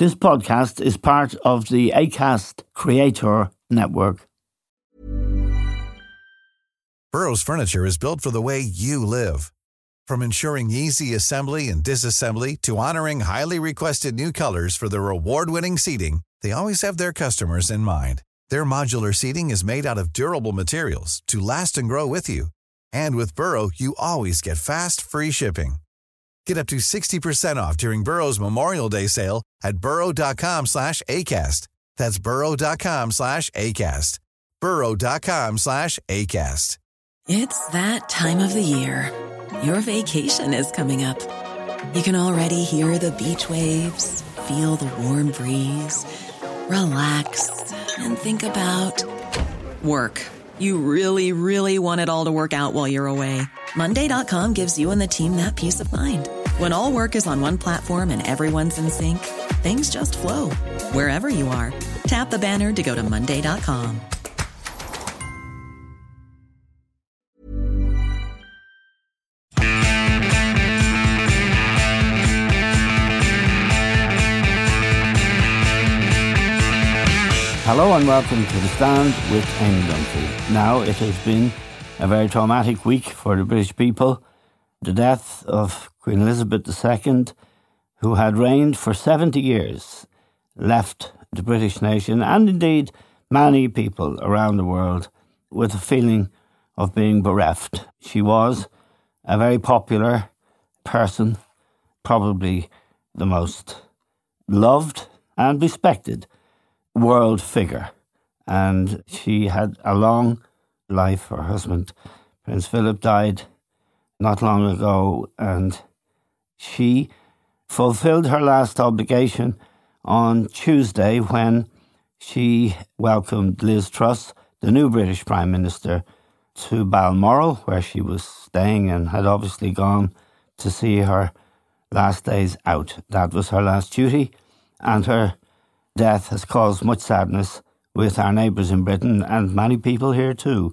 This podcast is part of the ACAST Creator Network. Burrow's furniture is built for the way you live. From ensuring easy assembly and disassembly to honoring highly requested new colors for their award winning seating, they always have their customers in mind. Their modular seating is made out of durable materials to last and grow with you. And with Burrow, you always get fast, free shipping. Get up to 60% off during Burrow's Memorial Day sale at burrow.com slash ACAST. That's burrow.com slash ACAST. burrow.com slash ACAST. It's that time of the year. Your vacation is coming up. You can already hear the beach waves, feel the warm breeze, relax, and think about work. You really, really want it all to work out while you're away. Monday.com gives you and the team that peace of mind. When all work is on one platform and everyone's in sync, things just flow wherever you are. Tap the banner to go to Monday.com. Hello and welcome to The Stand with Eamon Dunphy. Now, it has been a very traumatic week for the British people. The death of Queen Elizabeth II, who had reigned for 70 years, left the British nation and indeed many people around the world with a feeling of being bereft. She was a very popular person, probably the most loved and respected world figure. And she had a long life. Her husband, Prince Philip, died not long ago, and she fulfilled her last obligation on Tuesday when she welcomed Liz Truss, the new British Prime Minister, to Balmoral, where she was staying and had obviously gone to see her last days out. That was her last duty, and her death has caused much sadness with our neighbours in Britain and many people here too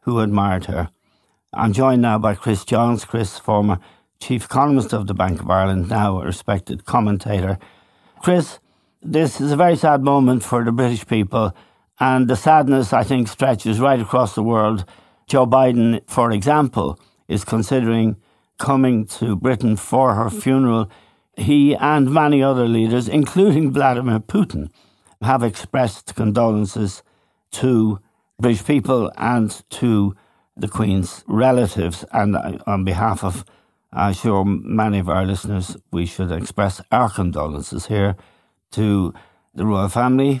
who admired her. I'm joined now by Chris Johns, Chris, former chief economist of the Bank of Ireland, now a respected commentator. Chris, this is a very sad moment for the British people, and the sadness, I think, stretches right across the world. Joe Biden, for example, is considering coming to Britain for her funeral he and many other leaders, including Vladimir Putin, have expressed condolences to British people and to the Queen's relatives. And uh, on behalf of, I'm sure, many of our listeners, we should express our condolences here to the royal family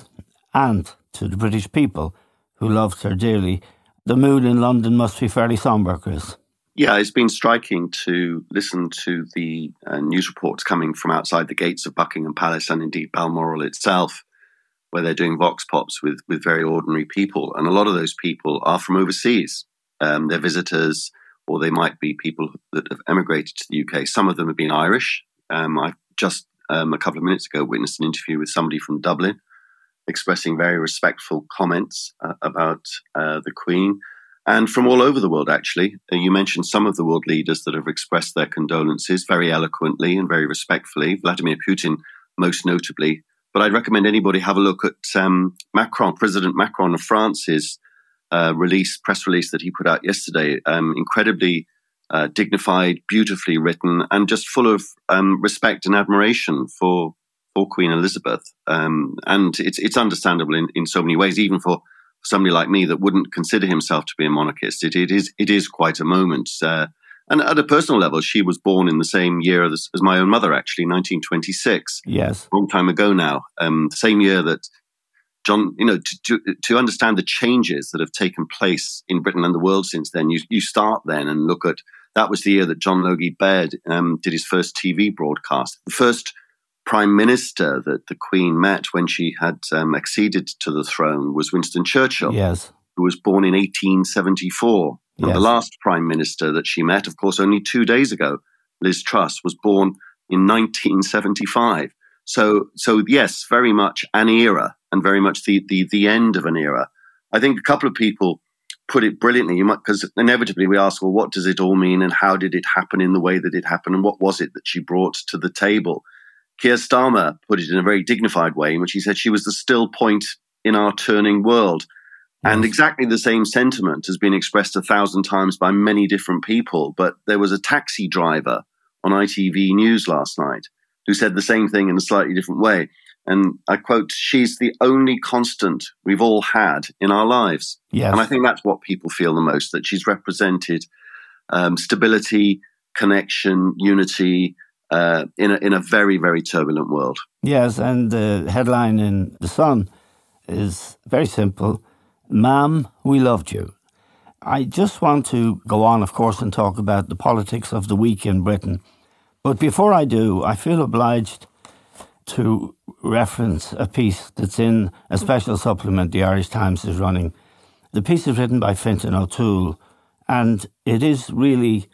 and to the British people who loved her dearly. The mood in London must be fairly somber, Chris. Yeah, it's been striking to listen to the uh, news reports coming from outside the gates of Buckingham Palace and indeed Balmoral itself, where they're doing vox pops with, with very ordinary people. And a lot of those people are from overseas. Um, they're visitors, or they might be people that have emigrated to the UK. Some of them have been Irish. Um, I just um, a couple of minutes ago witnessed an interview with somebody from Dublin expressing very respectful comments uh, about uh, the Queen and from all over the world, actually. Uh, you mentioned some of the world leaders that have expressed their condolences very eloquently and very respectfully, Vladimir Putin, most notably. But I'd recommend anybody have a look at um, Macron, President Macron of France's uh, release, press release that he put out yesterday. Um, incredibly uh, dignified, beautifully written, and just full of um, respect and admiration for for Queen Elizabeth. Um, and it's it's understandable in, in so many ways, even for somebody like me that wouldn't consider himself to be a monarchist, it, it is it is quite a moment. Uh, and at a personal level, she was born in the same year as, as my own mother, actually, 1926. Yes, a long time ago now. Um, the same year that John, you know, to, to, to understand the changes that have taken place in Britain and the world since then, you you start then and look at that was the year that John Logie Baird um, did his first TV broadcast. The first prime minister that the Queen met when she had um, acceded to the throne was Winston Churchill. Yes. Who was born in 1874. And yes. the last prime minister that she met, of course, only two days ago, Liz Truss, was born in 1975. So, so yes, very much an era and very much the, the, the end of an era. I think a couple of people put it brilliantly. You might, because inevitably we ask, well, what does it all mean and how did it happen in the way that it happened and what was it that she brought to the table? Keir Starmer put it in a very dignified way, in which he said she was the still point in our turning world. Yes. And exactly the same sentiment has been expressed a thousand times by many different people. But there was a taxi driver on ITV News last night who said the same thing in a slightly different way. And I quote, she's the only constant we've all had in our lives. Yes. And I think that's what people feel the most that she's represented um, stability, connection, unity uh, in, a, in a very, very turbulent world. Yes. And the headline in The Sun is very simple Ma'am, we loved you. I just want to go on, of course, and talk about the politics of the week in Britain. But before I do, I feel obliged to reference a piece that's in a special supplement the Irish Times is running. The piece is written by Fintan O'Toole, and it is really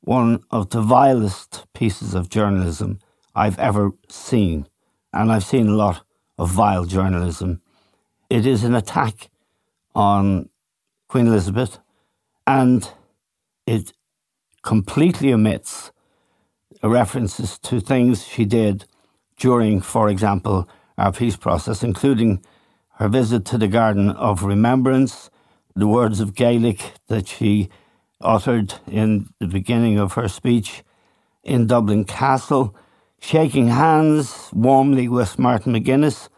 one of the vilest pieces of journalism I've ever seen. And I've seen a lot of vile journalism. It is an attack on Queen Elizabeth, and it completely omits references to things she did during, for example, our peace process, including her visit to the Garden of Remembrance, the words of Gaelic that she uttered in the beginning of her speech in Dublin Castle, shaking hands warmly with Martin McGuinness,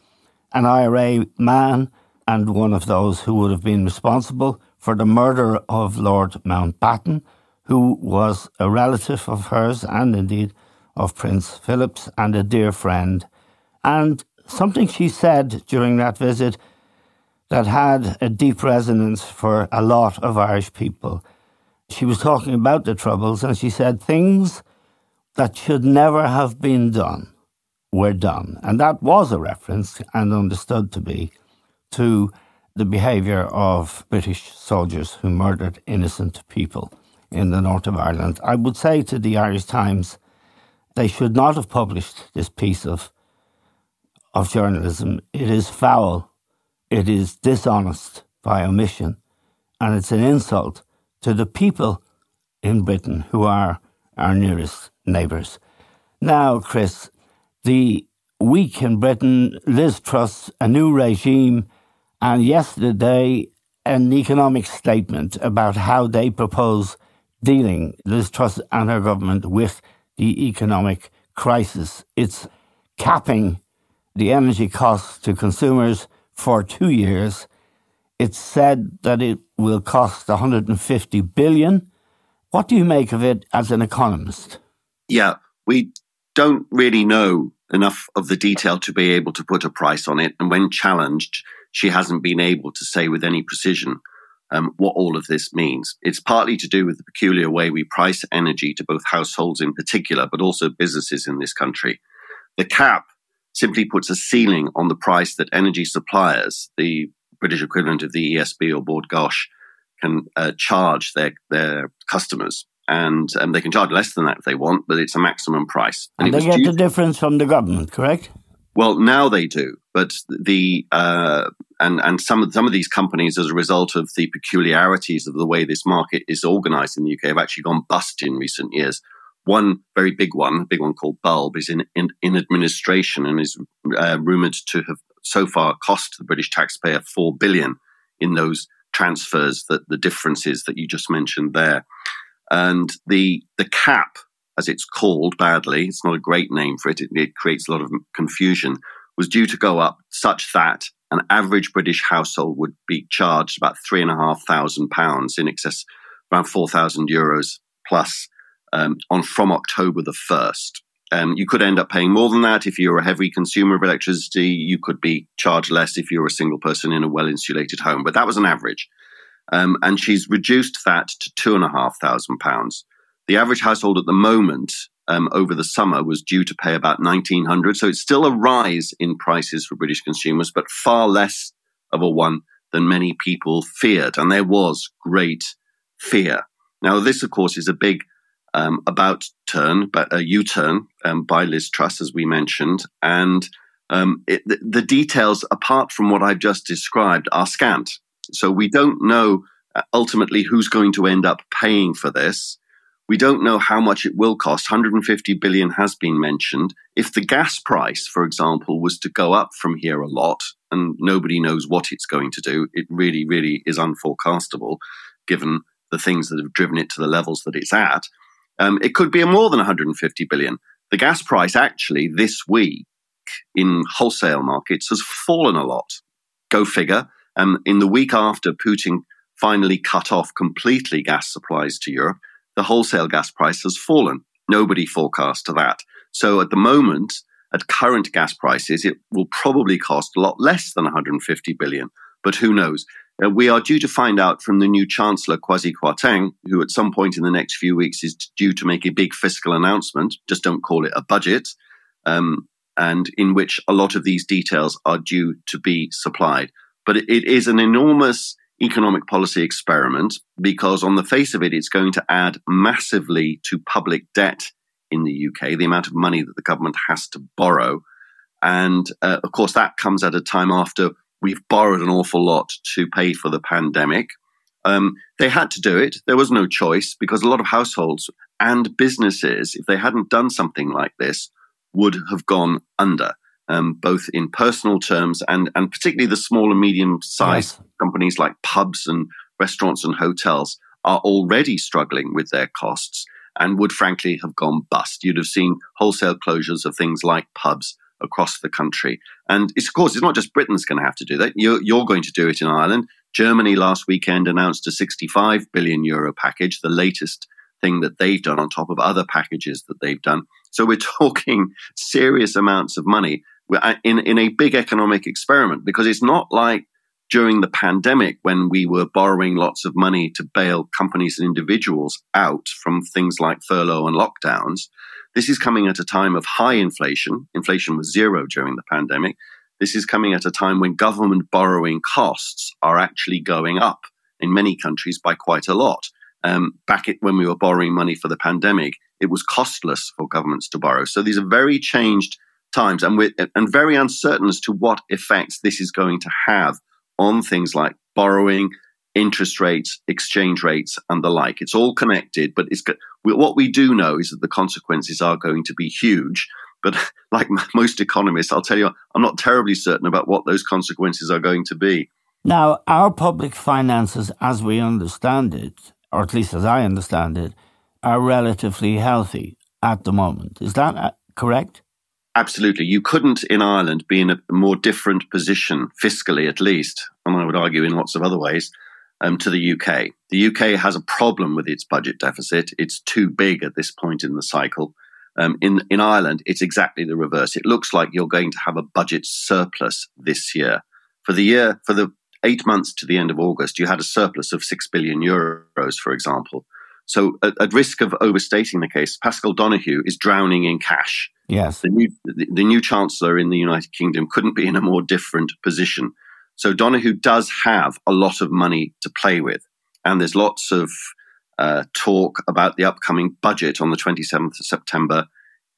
an IRA man and one of those who would have been responsible for the murder of Lord Mountbatten, who was a relative of hers and indeed of Prince Philip's and a dear friend. And something she said during that visit that had a deep resonance for a lot of Irish people. She was talking about the Troubles and she said things that should never have been done were done. And that was a reference and understood to be to the behaviour of British soldiers who murdered innocent people in the north of Ireland. I would say to the Irish Times they should not have published this piece of of journalism. It is foul, it is dishonest by omission, and it's an insult to the people in Britain who are our nearest neighbours. Now, Chris, the week in Britain, Liz Truss, a new regime, and yesterday an economic statement about how they propose dealing, Liz Truss and her government, with the economic crisis. It's capping the energy costs to consumers for two years. It's said that it will cost 150 billion. What do you make of it as an economist? Yeah, we don't really know enough of the detail to be able to put a price on it. And when challenged, she hasn't been able to say with any precision um, what all of this means. It's partly to do with the peculiar way we price energy to both households in particular, but also businesses in this country. The cap simply puts a ceiling on the price that energy suppliers, the British equivalent of the ESB or Bord Gáis, can uh, charge their, their customers. And um, they can charge less than that if they want, but it's a maximum price. And, and they get the difference from the government, correct? Well, now they do, but the uh, and and some of some of these companies, as a result of the peculiarities of the way this market is organised in the UK, have actually gone bust in recent years. One very big one, a big one called Bulb, is in in, in administration and is uh, rumoured to have so far cost the British taxpayer four billion in those transfers. That the differences that you just mentioned there, and the the cap as it's called badly, it's not a great name for it, it, it creates a lot of confusion, was due to go up such that an average British household would be charged about three and a half thousand pounds in excess around four thousand euros plus um, on from October the first. Um, you could end up paying more than that if you're a heavy consumer of electricity. You could be charged less if you're a single person in a well insulated home, but that was an average. Um, and she's reduced that to two and a half thousand pounds. The average household at the moment um, over the summer was due to pay about 1900 So it's still a rise in prices for British consumers, but far less of a one than many people feared. And there was great fear. Now, this, of course, is a big um, about turn, but a U turn um, by Liz Truss, as we mentioned. And um, it, the, the, details, apart from what I've just described, are scant. So we don't know uh, ultimately who's going to end up paying for this. We don't know how much it will cost. 150 billion has been mentioned. If the gas price, for example, was to go up from here a lot, and nobody knows what it's going to do, it really, really is unforecastable given the things that have driven it to the levels that it's at. Um, it could be more than 150 billion. The gas price actually this week in wholesale markets has fallen a lot. Go figure. Um, in the week after Putin finally cut off completely gas supplies to Europe, the wholesale gas price has fallen. Nobody forecast to that. So at the moment, at current gas prices, it will probably cost a lot less than 150 billion. But who knows? Uh, we are due to find out from the new Chancellor, Kwasi Kwarteng, who at some point in the next few weeks is due to make a big fiscal announcement. Just don't call it a budget. Um, and in which a lot of these details are due to be supplied. But it, it is an enormous economic policy experiment because, on the face of it, it's going to add massively to public debt in the UK, the amount of money that the government has to borrow. And uh, of course, that comes at a time after we've borrowed an awful lot to pay for the pandemic. Um, they had to do it. There was no choice because a lot of households and businesses, if they hadn't done something like this, would have gone under, um, both in personal terms and, and particularly the small and medium sized companies like pubs and restaurants and hotels are already struggling with their costs and would frankly have gone bust. You'd have seen wholesale closures of things like pubs across the country. And it's, of course, it's not just Britain's going to have to do that. You're, you're going to do it in Ireland. Germany last weekend announced a 65 billion euro package, the latest thing that they've done on top of other packages that they've done. So we're talking serious amounts of money in, in a big economic experiment because it's not like during the pandemic when we were borrowing lots of money to bail companies and individuals out from things like furlough and lockdowns. This is coming at a time of high inflation. Inflation was zero during the pandemic. This is coming at a time when government borrowing costs are actually going up in many countries by quite a lot. Um, back when we were borrowing money for the pandemic, it was costless for governments to borrow. So these are very changed times and, and very uncertain as to what effects this is going to have on things like borrowing, interest rates, exchange rates, and the like. It's all connected, but it's what we do know is that the consequences are going to be huge. But like most economists, I'll tell you, I'm not terribly certain about what those consequences are going to be. Now, our public finances, as we understand it, or at least as I understand it, are relatively healthy at the moment. Is that uh, correct? Absolutely. You couldn't in Ireland be in a more different position, fiscally at least, and I would argue in lots of other ways, um, to the UK. The UK has a problem with its budget deficit. It's too big at this point in the cycle. Um, in, in Ireland, it's exactly the reverse. It looks like you're going to have a budget surplus this year. For the year, for the eight months to the end of August, you had a surplus of six billion euros, for example. So, at, at risk of overstating the case, Paschal Donohoe is drowning in cash. Yes. The new, the, the new chancellor in the United Kingdom couldn't be in a more different position. So Donohoe does have a lot of money to play with. And there's lots of uh, talk about the upcoming budget on the 27th of September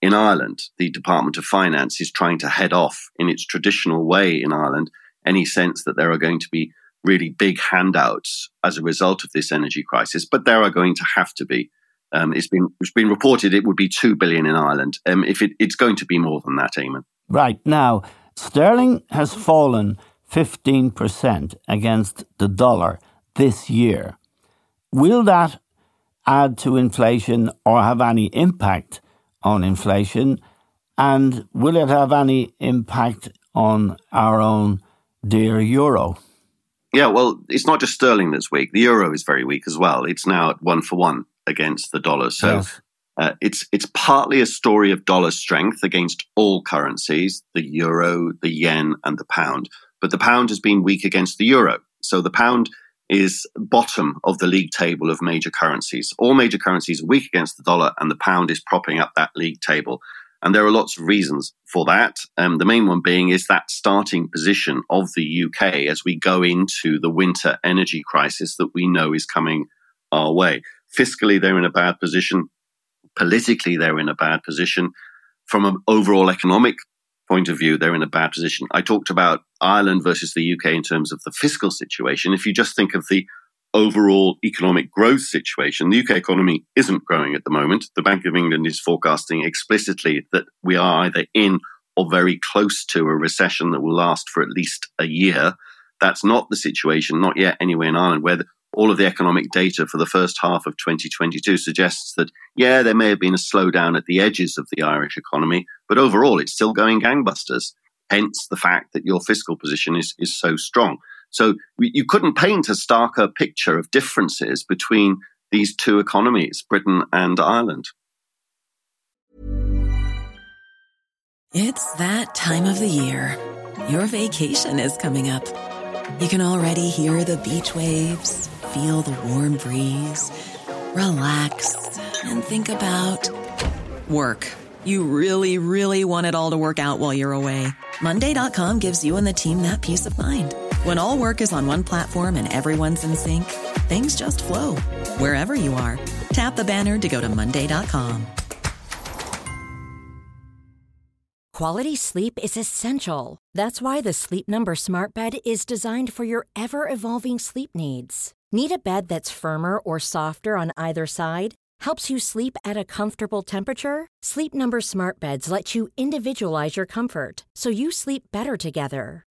in Ireland. The Department of Finance is trying to head off in its traditional way in Ireland any sense that there are going to be really big handouts as a result of this energy crisis, but there are going to have to be. Um, it's been it's been reported it would be two billion in Ireland. Um, if it, it's going to be more than that, Eamon. Right now, sterling has fallen 15% against the dollar this year. Will that add to inflation or have any impact on inflation? And will it have any impact on our own dear euro? Yeah, well, it's not just sterling that's weak. The euro is very weak as well. It's now at one for one against the dollar. So yes. uh, it's it's partly a story of dollar strength against all currencies: the euro, the yen, and the pound. But the pound has been weak against the euro. So the pound is bottom of the league table of major currencies. All major currencies are weak against the dollar, and the pound is propping up that league table. And there are lots of reasons for that. Um, the main one being is that starting position of the UK as we go into the winter energy crisis that we know is coming our way. Fiscally, they're in a bad position. Politically, they're in a bad position. From an overall economic point of view, they're in a bad position. I talked about Ireland versus the UK in terms of the fiscal situation. If you just think of the overall economic growth situation. The UK economy isn't growing at the moment. The Bank of England is forecasting explicitly that we are either in or very close to a recession that will last for at least a year. That's not the situation, not yet anywhere in Ireland, where the, all of the economic data for the first half of 2022 suggests that, yeah, there may have been a slowdown at the edges of the Irish economy, but overall it's still going gangbusters. Hence the fact that your fiscal position is, is so strong. So you couldn't paint a starker picture of differences between these two economies, Britain and Ireland. It's that time of the year. Your vacation is coming up. You can already hear the beach waves, feel the warm breeze, relax, and think about work. You really, really want it all to work out while you're away. Monday.com gives you and the team that peace of mind. When all work is on one platform and everyone's in sync, things just flow wherever you are. Tap the banner to go to Monday.com. Quality sleep is essential. That's why the Sleep Number Smart Bed is designed for your ever evolving sleep needs. Need a bed that's firmer or softer on either side? Helps you sleep at a comfortable temperature? Sleep Number Smart Beds let you individualize your comfort so you sleep better together.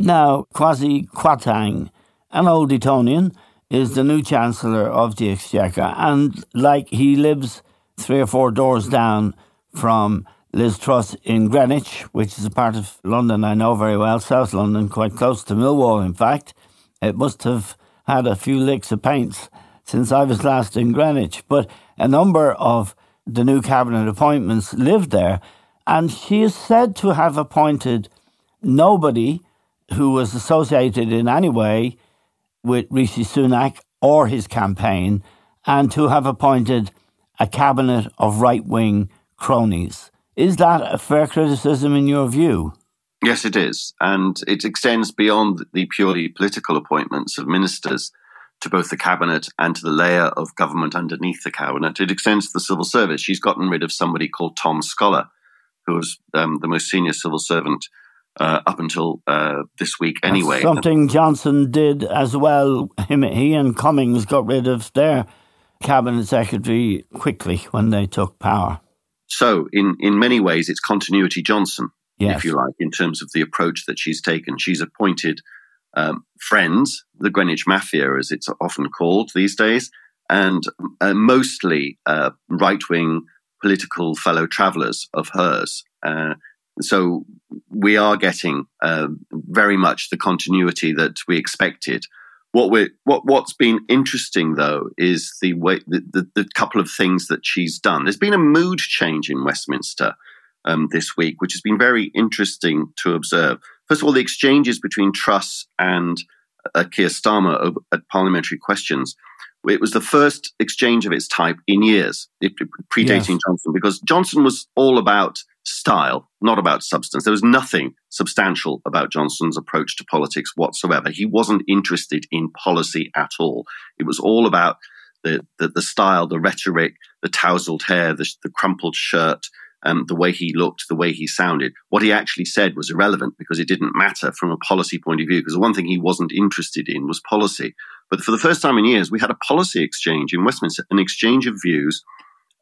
Now, Kwasi Kwarteng, an old Etonian, is the new Chancellor of the Exchequer, and like he lives three or four doors down from Liz Truss in Greenwich, which is a part of London I know very well, South London, quite close to Millwall, in fact. It must have had a few licks of paints since I was last in Greenwich, but a number of the new cabinet appointments lived there, and she is said to have appointed nobody who was associated in any way with Rishi Sunak or his campaign, and to have appointed a cabinet of right wing cronies. Is that a fair criticism in your view? Yes, it is. And it extends beyond the purely political appointments of ministers to both the cabinet and to the layer of government underneath the cabinet. It extends to the civil service. She's gotten rid of somebody called Tom Scholar, who was um, the most senior civil servant uh, up until uh, this week anyway. That's something Johnson did as well. Him, he and Cummings got rid of their cabinet secretary quickly when they took power. So, in, in many ways, it's continuity Johnson, yes. if you like, in terms of the approach that she's taken. She's appointed um, friends, the Greenwich Mafia, as it's often called these days, and uh, mostly uh, right wing political fellow travelers of hers. Uh, so we are getting uh, very much the continuity that we expected. What we what what's been interesting though is the way the, the, the, couple of things that she's done. There's been a mood change in Westminster um, this week, which has been very interesting to observe. First of all, the exchanges between Truss and uh, Keir Starmer at parliamentary questions. It was the first exchange of its type in years, predating yes. Johnson, because Johnson was all about style, not about substance. There was nothing substantial about Johnson's approach to politics whatsoever. He wasn't interested in policy at all. It was all about the, the, the style, the rhetoric, the tousled hair, the, the crumpled shirt, um, the way he looked, the way he sounded. What he actually said was irrelevant because it didn't matter from a policy point of view. Because the one thing he wasn't interested in was policy. But for the first time in years, we had a policy exchange in Westminster, an exchange of views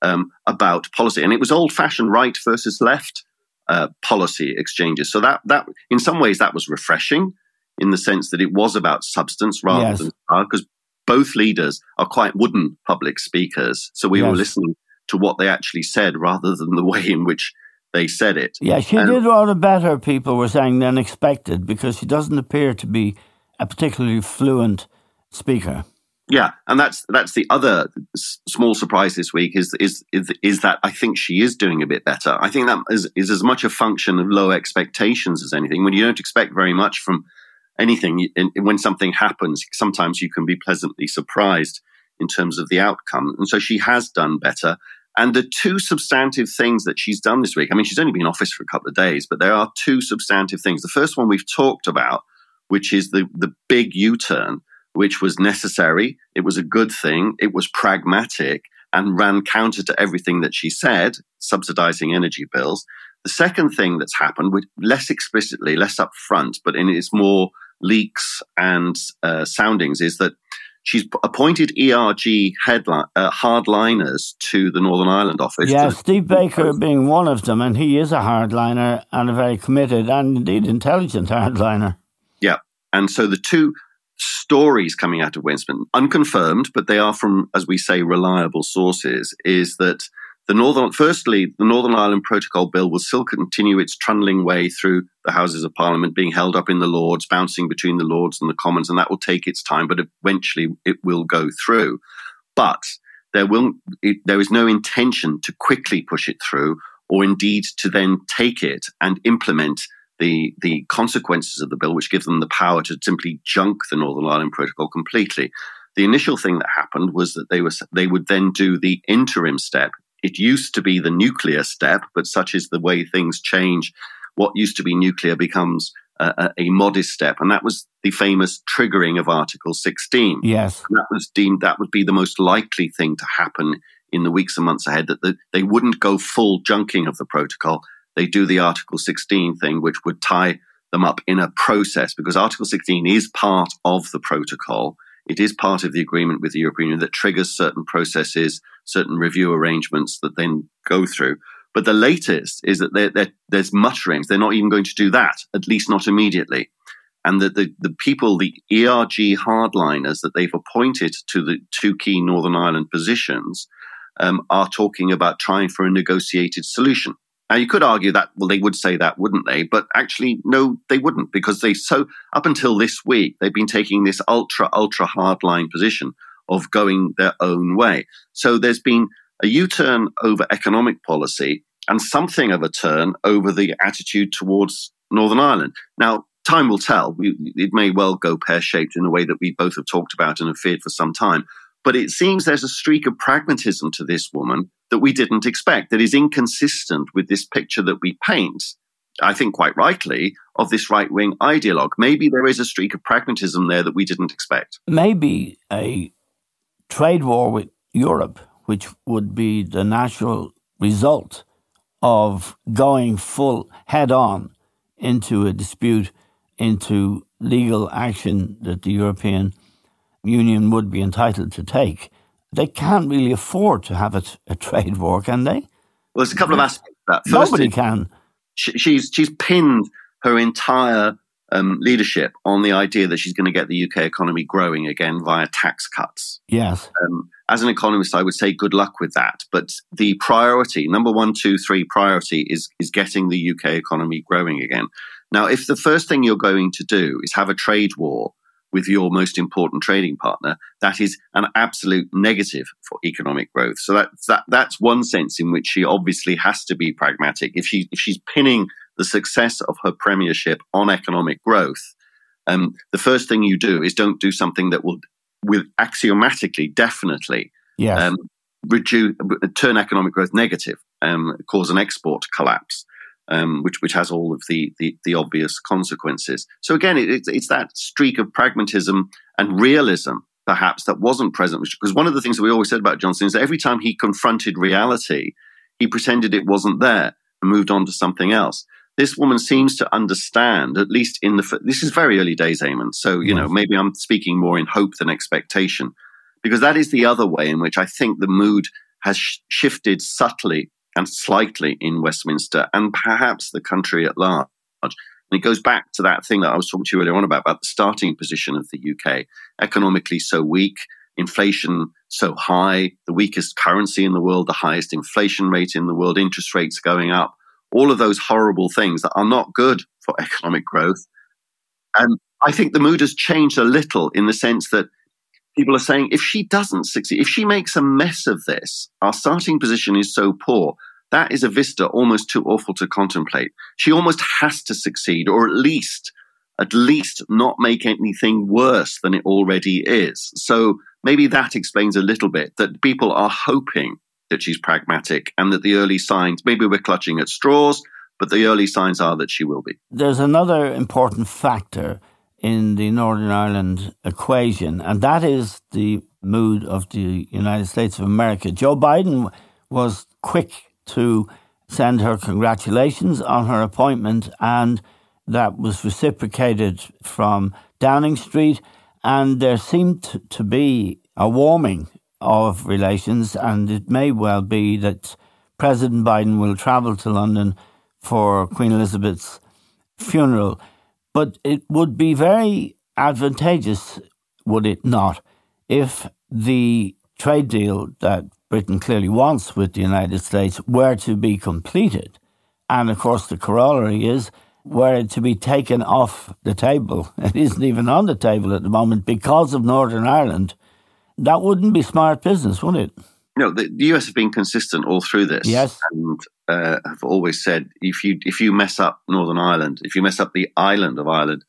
um, about policy, and it was old-fashioned right versus left uh, policy exchanges. So that that in some ways that was refreshing in the sense that it was about substance rather yes. than because both leaders are quite wooden public speakers. So we yes. were listening to what they actually said rather than the way in which they said it. Yeah, she and, did rather better, people were saying, than expected because she doesn't appear to be a particularly fluent speaker. Yeah, and that's that's the other small surprise this week is, is is is that I think she is doing a bit better. I think that is, is as much a function of low expectations as anything. When you don't expect very much from anything, when something happens, sometimes you can be pleasantly surprised in terms of the outcome. And so she has done better. And the two substantive things that she's done this week, I mean, she's only been in office for a couple of days, but there are two substantive things. The first one we've talked about, which is the, the big U turn, which was necessary. It was a good thing. It was pragmatic and ran counter to everything that she said, subsidizing energy bills. The second thing that's happened, with less explicitly, less upfront, but in its more leaks and uh, soundings, is that she's appointed ERG headline, uh, hardliners to the Northern Ireland office. Yeah, Steve Baker being one of them, and he is a hardliner and a very committed and indeed intelligent hardliner. Yeah, and so the two stories coming out of Westminster, unconfirmed, but they are from, as we say, reliable sources, is that the Northern, firstly, the Northern Ireland Protocol Bill will still continue its trundling way through the Houses of Parliament, being held up in the Lords, bouncing between the Lords and the Commons, and that will take its time, but eventually it will go through. But there will, it, there is no intention to quickly push it through, or indeed to then take it and implement the the consequences of the bill, which give them the power to simply junk the Northern Ireland Protocol completely. The initial thing that happened was that they were they would then do the interim step it used to be the nuclear step, but such is the way things change. What used to be nuclear becomes a, a modest step, and that was the famous triggering of Article 16. Yes, and that was deemed that would be the most likely thing to happen in the weeks and months ahead. That the, they wouldn't go full junking of the protocol; they do the Article 16 thing, which would tie them up in a process because Article 16 is part of the protocol. It is part of the agreement with the European Union that triggers certain processes, certain review arrangements that then go through. But the latest is that they're, they're, there's mutterings. They're not even going to do that, at least not immediately. And that the, the people, the ERG hardliners that they've appointed to the two key Northern Ireland positions, um, are talking about trying for a negotiated solution. Now, you could argue that, well, they would say that, wouldn't they? But actually, no, they wouldn't, because they so, up until this week, they've been taking this ultra, ultra hardline position of going their own way. So there's been a U turn over economic policy and something of a turn over the attitude towards Northern Ireland. Now, time will tell. We, it may well go pear shaped in a way that we both have talked about and have feared for some time. But it seems there's a streak of pragmatism to this woman that we didn't expect, that is inconsistent with this picture that we paint, I think quite rightly, of this right wing ideologue. Maybe there is a streak of pragmatism there that we didn't expect. Maybe a trade war with Europe, which would be the natural result of going full head on into a dispute, into legal action that the European Union would be entitled to take they can't really afford to have a, a trade war, can they? Well, there's a couple of aspects of that. First, Nobody can. She, she's she's pinned her entire um, leadership on the idea that she's going to get the UK economy growing again via tax cuts. Yes. Um, as an economist, I would say good luck with that. But the priority, number one, two, three priority is is getting the UK economy growing again. Now, if the first thing you're going to do is have a trade war with your most important trading partner, that is an absolute negative for economic growth. So that's that, that's one sense in which she obviously has to be pragmatic. If she if she's pinning the success of her premiership on economic growth, um, the first thing you do is don't do something that will, with axiomatically, definitely, yes. um, reduce turn economic growth negative, um, cause an export collapse um, which which has all of the, the, the obvious consequences. So again, it, it's, it's that streak of pragmatism and realism perhaps that wasn't present. Because one of the things that we always said about Johnson is that every time he confronted reality, he pretended it wasn't there and moved on to something else. This woman seems to understand, at least in the. This is very early days, Eamon. So, you yes. know, maybe I'm speaking more in hope than expectation, because that is the other way in which I think the mood has sh- shifted subtly and slightly in Westminster and perhaps the country at large. And it goes back to that thing that I was talking to you earlier on about, about the starting position of the UK, economically so weak, inflation so high, the weakest currency in the world, the highest inflation rate in the world, interest rates going up, all of those horrible things that are not good for economic growth. And I think the mood has changed a little in the sense that people are saying if she doesn't succeed, if she makes a mess of this, our starting position is so poor. That is a vista almost too awful to contemplate. She almost has to succeed, or at least, at least not make anything worse than it already is. So maybe that explains a little bit that people are hoping that she's pragmatic and that the early signs, maybe we're clutching at straws, but the early signs are that she will be. There's another important factor in the Northern Ireland equation, and that is the mood of the United States of America. Joe Biden was quick to send her congratulations on her appointment, and that was reciprocated from Downing Street. And there seemed to be a warming of relations, and it may well be that President Biden will travel to London for Queen Elizabeth's funeral. But it would be very advantageous, would it not, if the trade deal that Britain clearly wants with the United States were to be completed. And of course, the corollary is were it to be taken off the table, it isn't even on the table at the moment because of Northern Ireland that wouldn't be smart business, would it? No, the, the US have been consistent all through this. Yes. And uh, have always said if you if you mess up Northern Ireland, if you mess up the island of Ireland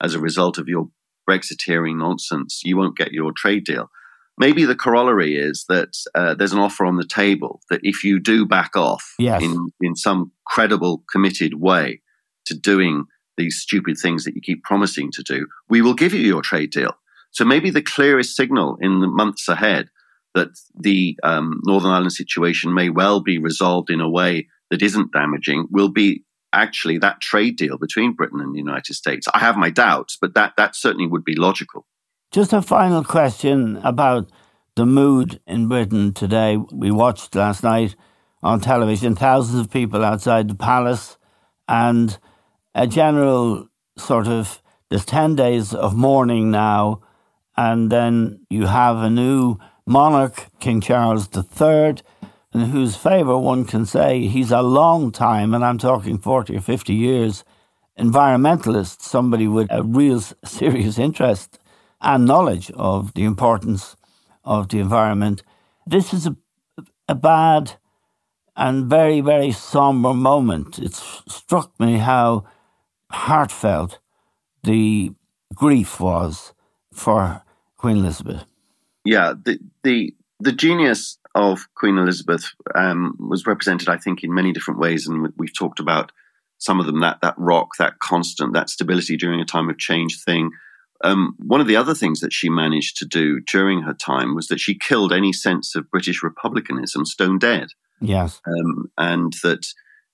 as a result of your Brexiteering nonsense, you won't get your trade deal. Maybe the corollary is that uh, there's an offer on the table that if you do back off yes. in, in some credible, committed way to doing these stupid things that you keep promising to do, we will give you your trade deal. So maybe the clearest signal in the months ahead that the um, Northern Ireland situation may well be resolved in a way that isn't damaging will be actually that trade deal between Britain and the United States. I have my doubts, but that, that certainly would be logical. Just a final question about the mood in Britain today. We watched last night on television thousands of people outside the palace and a general sort of there's 10 days of mourning now and then you have a new monarch, King Charles III, in whose favour one can say he's a long time, and I'm talking 40 or 50 years, environmentalist, somebody with a real serious interest and knowledge of the importance of the environment. This is a, a bad and very, very somber moment. It struck me how heartfelt the grief was for Queen Elizabeth. Yeah, the the the genius of Queen Elizabeth um, was represented, I think, in many different ways, and we've talked about some of them. That that rock, that constant, that stability during a time of change thing. Um, one of the other things that she managed to do during her time was that she killed any sense of British republicanism stone dead. Yes, um, and that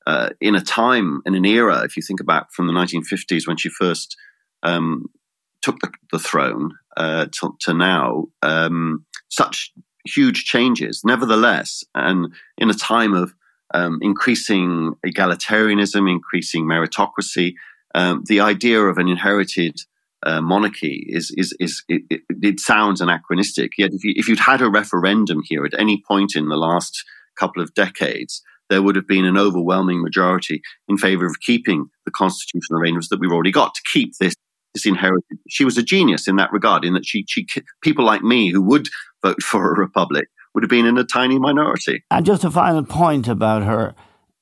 uh, in a time in an era, if you think about from the 1950s when she first um, took the, the throne uh, to, to, now, um, such huge changes. Nevertheless, and in a time of um, increasing egalitarianism, increasing meritocracy, um, the idea of an inherited uh, monarchy is is is it, it, it, sounds anachronistic. Yet, if, you, if you'd had a referendum here at any point in the last couple of decades, there would have been an overwhelming majority in favor of keeping the constitutional arrangements that we've already got to keep this disinherited. She was a genius in that regard, in that she, she people like me who would vote for a republic would have been in a tiny minority. And just a final point about her.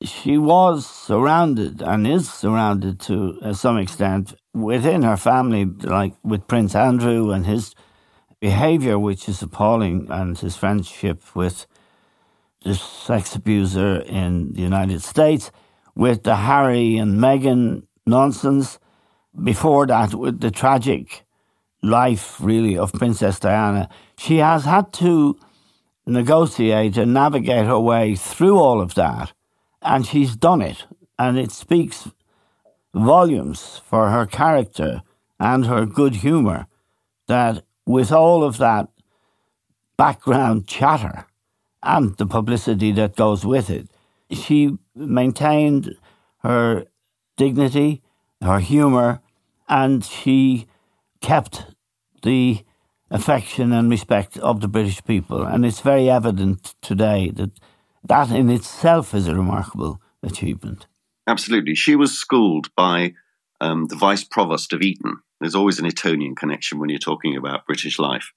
She was surrounded and is surrounded to uh, some extent within her family, like with Prince Andrew and his behavior, which is appalling, and his friendship with the sex abuser in the United States, with the Harry and Meghan nonsense before that, with the tragic life, really, of Princess Diana, she has had to negotiate and navigate her way through all of that, and she's done it. And it speaks volumes for her character and her good humour that with all of that background chatter and the publicity that goes with it, she maintained her dignity, her humour, and she kept the affection and respect of the British people. And it's very evident today that that in itself is a remarkable achievement. Absolutely. She was schooled by um, the vice provost of Eton. There's always an Etonian connection when you're talking about British life.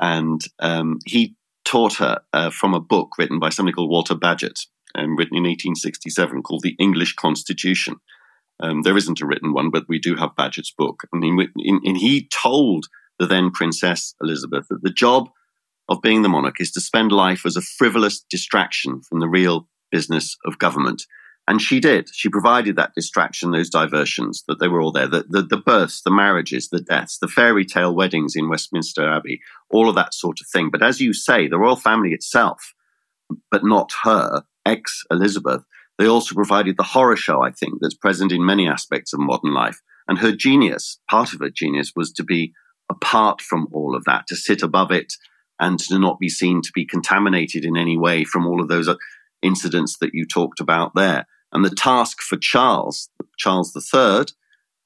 And um, he taught her uh, from a book written by somebody called Walter Bagehot, um, written in 1867, called The English Constitution. Um, there isn't a written one, but we do have Bagehot's book. And, in, in, and he told the then Princess Elizabeth that the job of being the monarch is to spend life as a frivolous distraction from the real business of government. And she did. She provided that distraction, those diversions, that they were all there. The, the, the, births, the marriages, the deaths, the fairy tale weddings in Westminster Abbey, all of that sort of thing. But as you say, the royal family itself, but not her, ex Elizabeth, they also provided the horror show, I think, that's present in many aspects of modern life. And her genius, part of her genius, was to be apart from all of that, to sit above it and to not be seen to be contaminated in any way from all of those incidents that you talked about there. And the task for Charles, Charles III,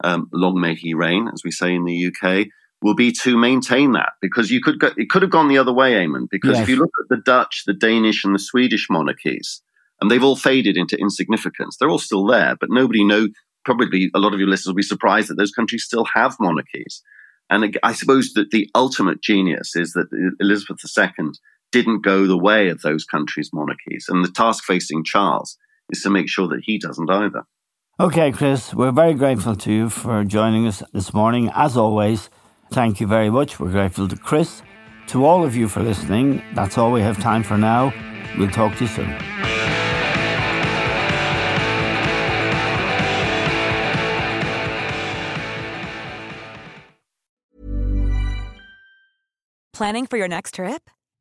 um, long may he reign, as we say in the UK, will be to maintain that because you could go, it could have gone the other way, Eamon. Because yes. if you look at the Dutch, the Danish, and the Swedish monarchies, and they've all faded into insignificance. They're all still there, but nobody know. Probably a lot of your listeners will be surprised that those countries still have monarchies. And I suppose that the ultimate genius is that Elizabeth II didn't go the way of those countries' monarchies. And the task facing Charles is to make sure that he doesn't either. Okay, Chris, we're very grateful to you for joining us this morning. As always, thank you very much. We're grateful to Chris. To all of you for listening, that's all we have time for now. We'll talk to you soon. Planning for your next trip?